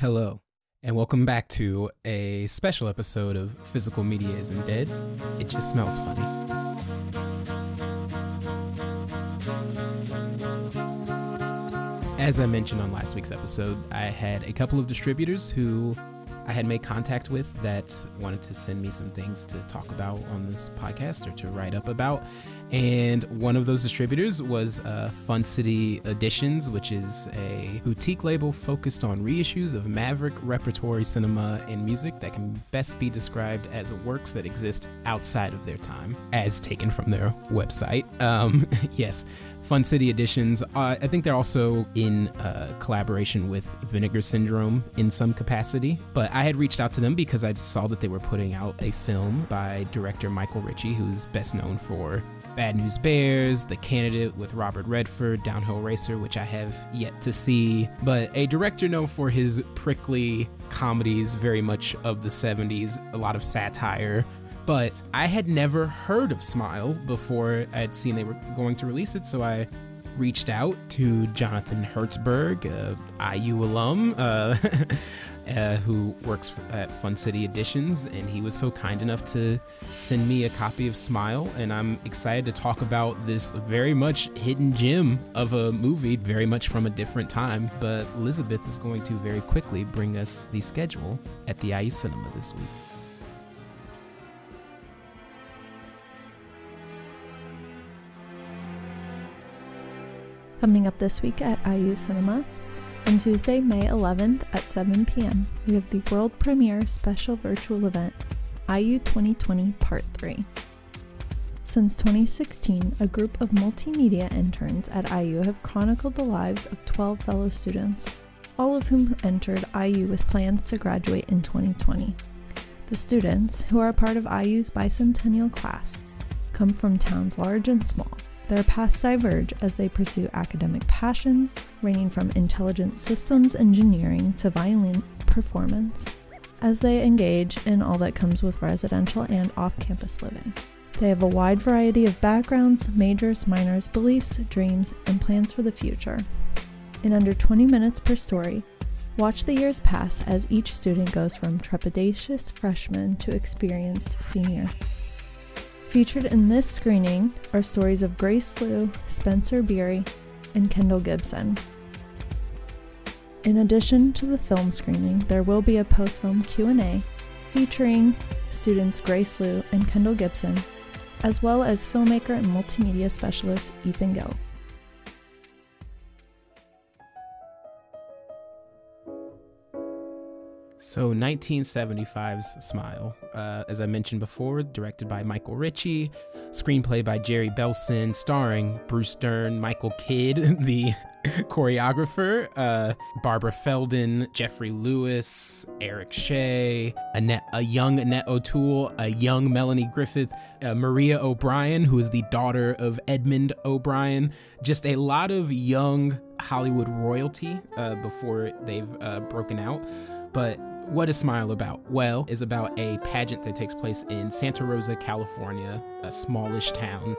Hello, and welcome back to a special episode of Physical Media Isn't Dead. It just smells funny. As I mentioned on last week's episode, I had a couple of distributors who I had made contact with that wanted to send me some things to talk about on this podcast or to write up about. And one of those distributors was uh, Fun City Editions, which is a boutique label focused on reissues of maverick repertory cinema and music that can best be described as works that exist outside of their time, as taken from their website. Um, yes, Fun City Editions. Uh, I think they're also in uh, collaboration with Vinegar Syndrome in some capacity. But I had reached out to them because I saw that they were putting out a film by director Michael Ritchie, who's best known for Bad News Bears, The Candidate with Robert Redford, Downhill Racer, which I have yet to see, but a director known for his prickly comedies, very much of the 70s, a lot of satire. But I had never heard of Smile before I'd seen they were going to release it, so I reached out to Jonathan Hertzberg, a IU alum, uh, uh, who works at Fun City Editions, and he was so kind enough to send me a copy of Smile. And I'm excited to talk about this very much hidden gem of a movie, very much from a different time. But Elizabeth is going to very quickly bring us the schedule at the IU Cinema this week. Coming up this week at IU Cinema, on Tuesday, May 11th at 7 p.m., we have the world premiere special virtual event, IU 2020 Part 3. Since 2016, a group of multimedia interns at IU have chronicled the lives of 12 fellow students, all of whom entered IU with plans to graduate in 2020. The students, who are part of IU's bicentennial class, come from towns large and small their paths diverge as they pursue academic passions, ranging from intelligent systems engineering to violin performance, as they engage in all that comes with residential and off campus living. They have a wide variety of backgrounds, majors, minors, beliefs, dreams, and plans for the future. In under 20 minutes per story, watch the years pass as each student goes from trepidatious freshman to experienced senior. Featured in this screening are stories of Grace Liu, Spencer Beery, and Kendall Gibson. In addition to the film screening, there will be a post-film Q&A featuring students Grace Liu and Kendall Gibson, as well as filmmaker and multimedia specialist Ethan Gill. So, 1975's Smile, uh, as I mentioned before, directed by Michael Ritchie, screenplay by Jerry Belson, starring Bruce Dern, Michael Kidd, the choreographer, uh, Barbara Feldon, Geoffrey Lewis, Eric Shea, Annette, a young Annette O'Toole, a young Melanie Griffith, uh, Maria O'Brien, who is the daughter of Edmond O'Brien. Just a lot of young Hollywood royalty uh, before they've uh, broken out. But what is Smile about? Well, is about a pageant that takes place in Santa Rosa, California, a smallish town.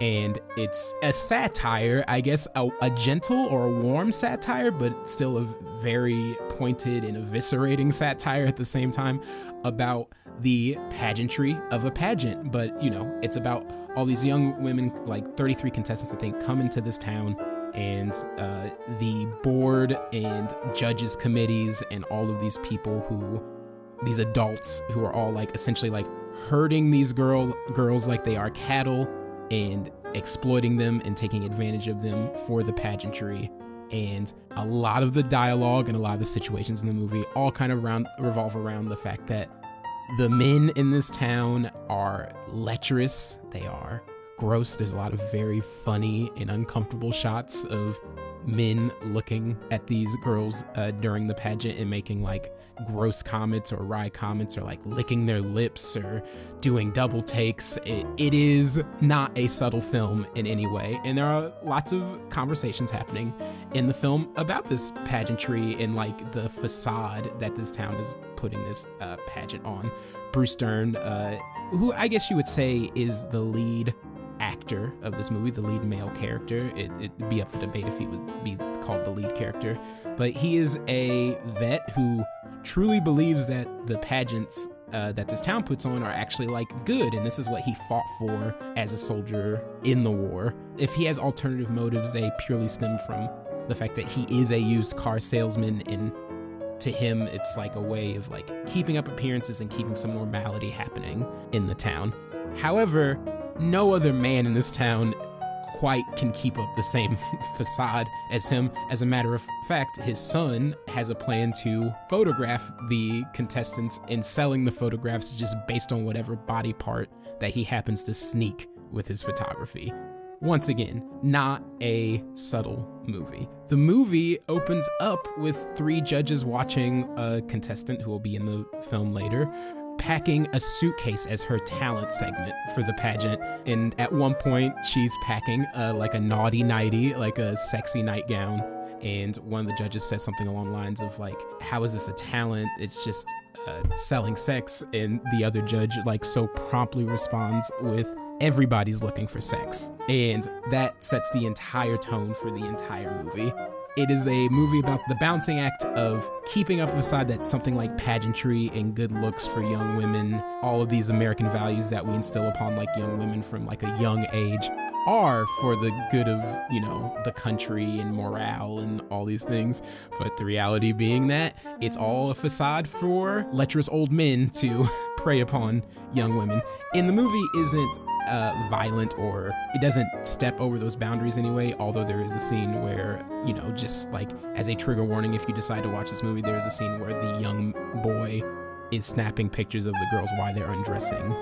And it's a satire, I guess, a, a gentle or a warm satire, but still a very pointed and eviscerating satire at the same time about the pageantry of a pageant. But, you know, it's about all these young women, like 33 contestants, I think, come into this town and uh, the board and judges committees and all of these people who these adults who are all like essentially like herding these girl girls like they are cattle and exploiting them and taking advantage of them for the pageantry. And a lot of the dialogue and a lot of the situations in the movie all kind of round revolve around the fact that the men in this town are lecherous. They are gross. There's a lot of very funny and uncomfortable shots of men looking at these girls uh, during the pageant and making like gross comments or wry comments or like licking their lips or doing double takes. It, it is not a subtle film in any way. And there are lots of conversations happening in the film about this pageantry and like the facade that this town is putting this uh, pageant on. Bruce Dern, uh, who I guess you would say is the lead actor of this movie, the lead male character. It, it'd be up for debate if he would be called the lead character. But he is a vet who truly believes that the pageants uh, that this town puts on are actually like good, and this is what he fought for as a soldier in the war. If he has alternative motives, they purely stem from the fact that he is a used car salesman and to him it's like a way of like keeping up appearances and keeping some normality happening in the town however no other man in this town quite can keep up the same facade as him. As a matter of fact, his son has a plan to photograph the contestants and selling the photographs just based on whatever body part that he happens to sneak with his photography. Once again, not a subtle movie. The movie opens up with three judges watching a contestant who will be in the film later packing a suitcase as her talent segment for the pageant. And at one point, she's packing a, like a naughty nighty, like a sexy nightgown. And one of the judges says something along the lines of like, "How is this a talent? It's just uh, selling sex." And the other judge like so promptly responds with, "Everybody's looking for sex," and that sets the entire tone for the entire movie. It is a movie about the balancing act of keeping up the side that something like pageantry and good looks for young women, of these American values that we instill upon like young women from like a young age are for the good of, you know, the country and morale and all these things. But the reality being that it's all a facade for lecherous old men to prey upon young women. And the movie isn't uh, violent or it doesn't step over those boundaries anyway. Although there is a scene where, you know, just like as a trigger warning, if you decide to watch this movie, there is a scene where the young boy is snapping pictures of the girls while they're undressing.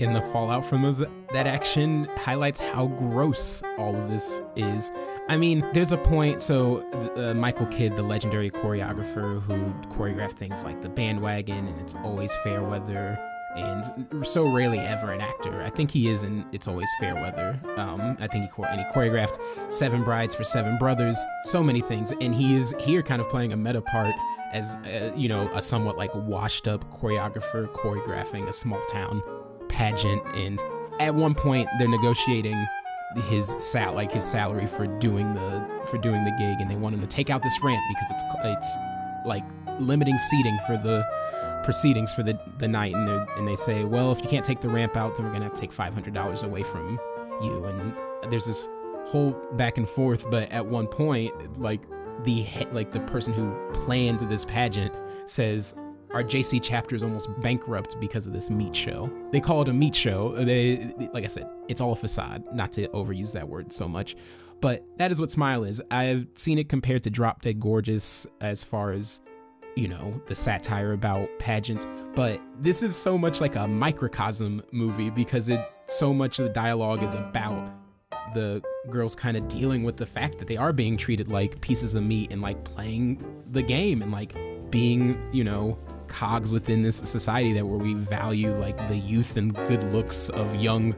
And the fallout from those, that action highlights how gross all of this is. I mean, there's a point. So, uh, Michael Kidd, the legendary choreographer who choreographed things like The Bandwagon and It's Always Fair Weather, and so rarely ever an actor. I think he is in It's Always Fair Weather. Um, I think he, and he choreographed Seven Brides for Seven Brothers, so many things, and he is here kind of playing a meta part as uh, you know a somewhat like washed up choreographer choreographing a small town pageant, and at one point they're negotiating his sal like his salary for doing the for doing the gig, and they want him to take out this ramp because it's it's like limiting seating for the proceedings for the, the night. And, and they say, well, if you can't take the ramp out, then we're gonna have to take $500 away from you. And there's this whole back and forth, but at one point, like the like the person who planned this pageant says our JC chapter is almost bankrupt because of this meat show. They call it a meat show. They, like I said, it's all a facade. Not to overuse that word so much, but that is what Smile is. I've seen it compared to Drop Dead Gorgeous as far as you know, the satire about pageants, but this is so much like a microcosm movie because it so much of the dialogue is about the girls kind of dealing with the fact that they are being treated like pieces of meat and like playing the game and like being, you know, cogs within this society that where we value like the youth and good looks of young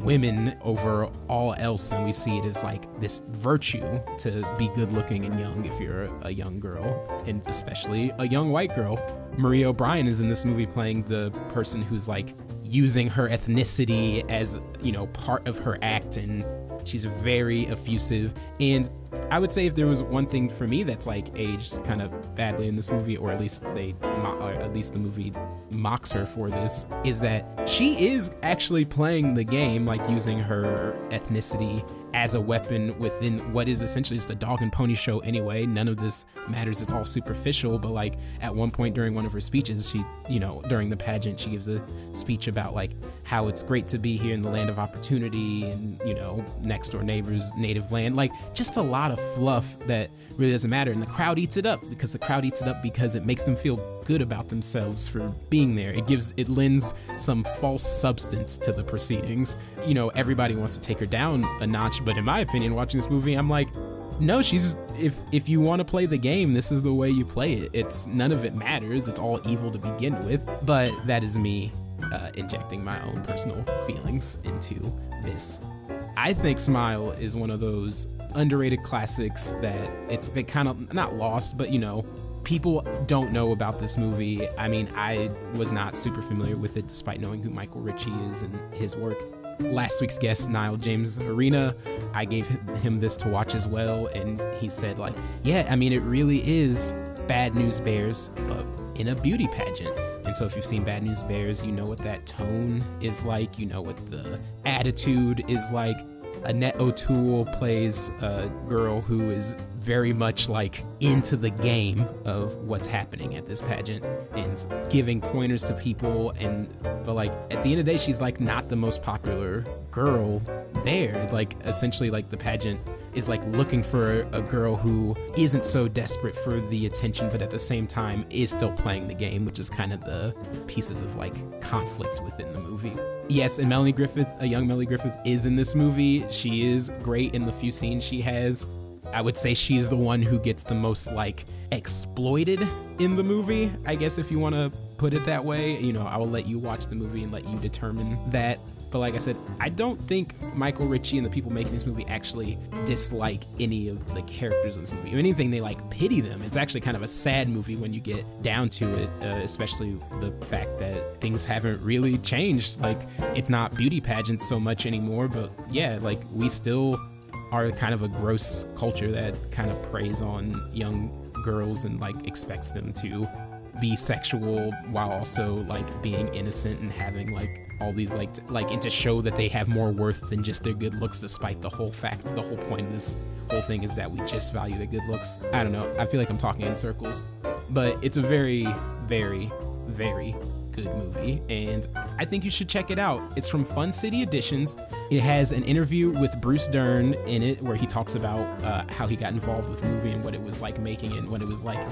women over all else. And we see it as like this virtue to be good looking and young if you're a young girl and especially a young white girl. Maria o'brien is in this movie playing the person who's like using her ethnicity as you know part of her act and she's very effusive. And I would say if there was one thing for me that's like aged kind of badly in this movie, or at least they, or at least the movie mocks her for this, is that she is actually playing the game, like using her ethnicity as a weapon within what is essentially just a dog and pony show anyway. None of this matters. It's all superficial. But like at one point during one of her speeches, she, you know, during the pageant, she gives a speech about like how it's great to be here in the land of opportunity and, you know, next door neighbors, native land. Like just a lot of fluff that really doesn't matter. And the crowd eats it up because the crowd eats it up because it makes them feel good about themselves for being there. It gives, it lends some false substance to the proceedings. You know, everybody wants to take her down a notch, but in my opinion, watching this movie, I'm like, no, she's if if you want to play the game, this is the way you play it. It's none of it matters. It's all evil to begin with. But that is me uh, injecting my own personal feelings into this. I think Smile is one of those underrated classics that it's it kind of not lost, but you know, people don't know about this movie. I mean, I was not super familiar with it despite knowing who Michael Ritchie is and his work. last week's guest, Niall James Arena, I gave him this to watch as well, and he said, like, yeah, I mean, it really is Bad News Bears, but in a beauty pageant. And so, if you've seen Bad News Bears, you know what that tone is like, you know what the attitude is like. Annette O'Toole plays a girl who is very much like into the game of what's happening at this pageant and giving pointers to people and but like at the end of the day she's like not the most popular girl there. Like essentially like the pageant is like looking for a girl who isn't so desperate for the attention but at the same time is still playing the game which is kind of the pieces of like conflict within the movie yes and melanie griffith a young melanie griffith is in this movie she is great in the few scenes she has I would say she's the one who gets the most like exploited in the movie, I guess if you want to put it that way. You know, I will let you watch the movie and let you determine that. But like I said, I don't think Michael Ritchie and the people making this movie actually dislike any of the characters in this movie. If anything, they like pity them. It's actually kind of a sad movie when you get down to it, uh, especially the fact that things haven't really changed. Like, it's not beauty pageants so much anymore, but yeah, like, we still are kind of a gross culture that kind of preys on young girls and like expects them to be sexual while also like being innocent and having like all these like like and to show that they have more worth than just their good looks despite the whole fact the whole point of this whole thing is that we just value their good looks. I don't know. I feel like i'm talking in circles. But it's a very very very good movie, and I think you should check it out. It's from Fun City Editions. It has an interview with Bruce Dern in it where he talks about uh, how he got involved with the movie and what it was like making it and what it was like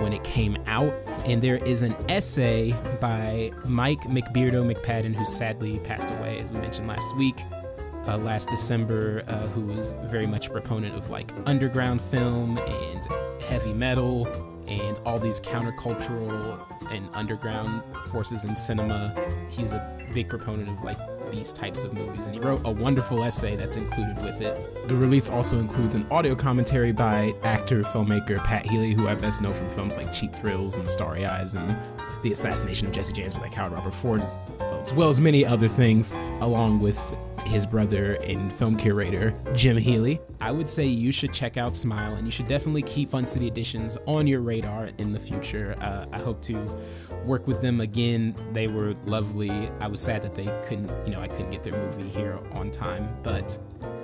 when it came out. And there is an essay by Mike McBeardo McPadden, who sadly passed away, as we mentioned last week. Uh, last December, uh, who was very much a proponent of like underground film and heavy metal and all these countercultural and underground forces in cinema. He's a big proponent of like these types of movies, and he wrote a wonderful essay that's included with it. The release also includes an audio commentary by actor filmmaker Pat Healy, who I best know from films like Cheap Thrills and Starry Eyes and The Assassination of Jesse James with like Howard Robert Ford, as well as many other things, along with his brother and film curator, Jim Healy. I would say you should check out Smile and you should definitely keep Fun City Editions on your radar in the future. Uh, I hope to work with them again. They were lovely. I was sad that they couldn't, you know, I couldn't get their movie here on time, but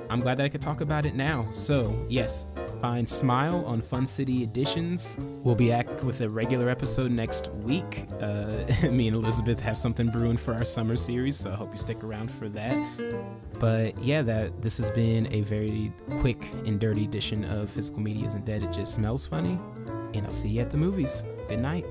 I'm glad that I could talk about it now. So, yes, find Smile on Fun City Editions. We'll be back with a regular episode next week. Uh, me and Elizabeth have something brewing for our summer series, so I hope you stick around for that. But yeah, that this has been a very quick and dirty edition of Physical Media Isn't Dead. It just smells funny, and I'll see you at the movies. Good night.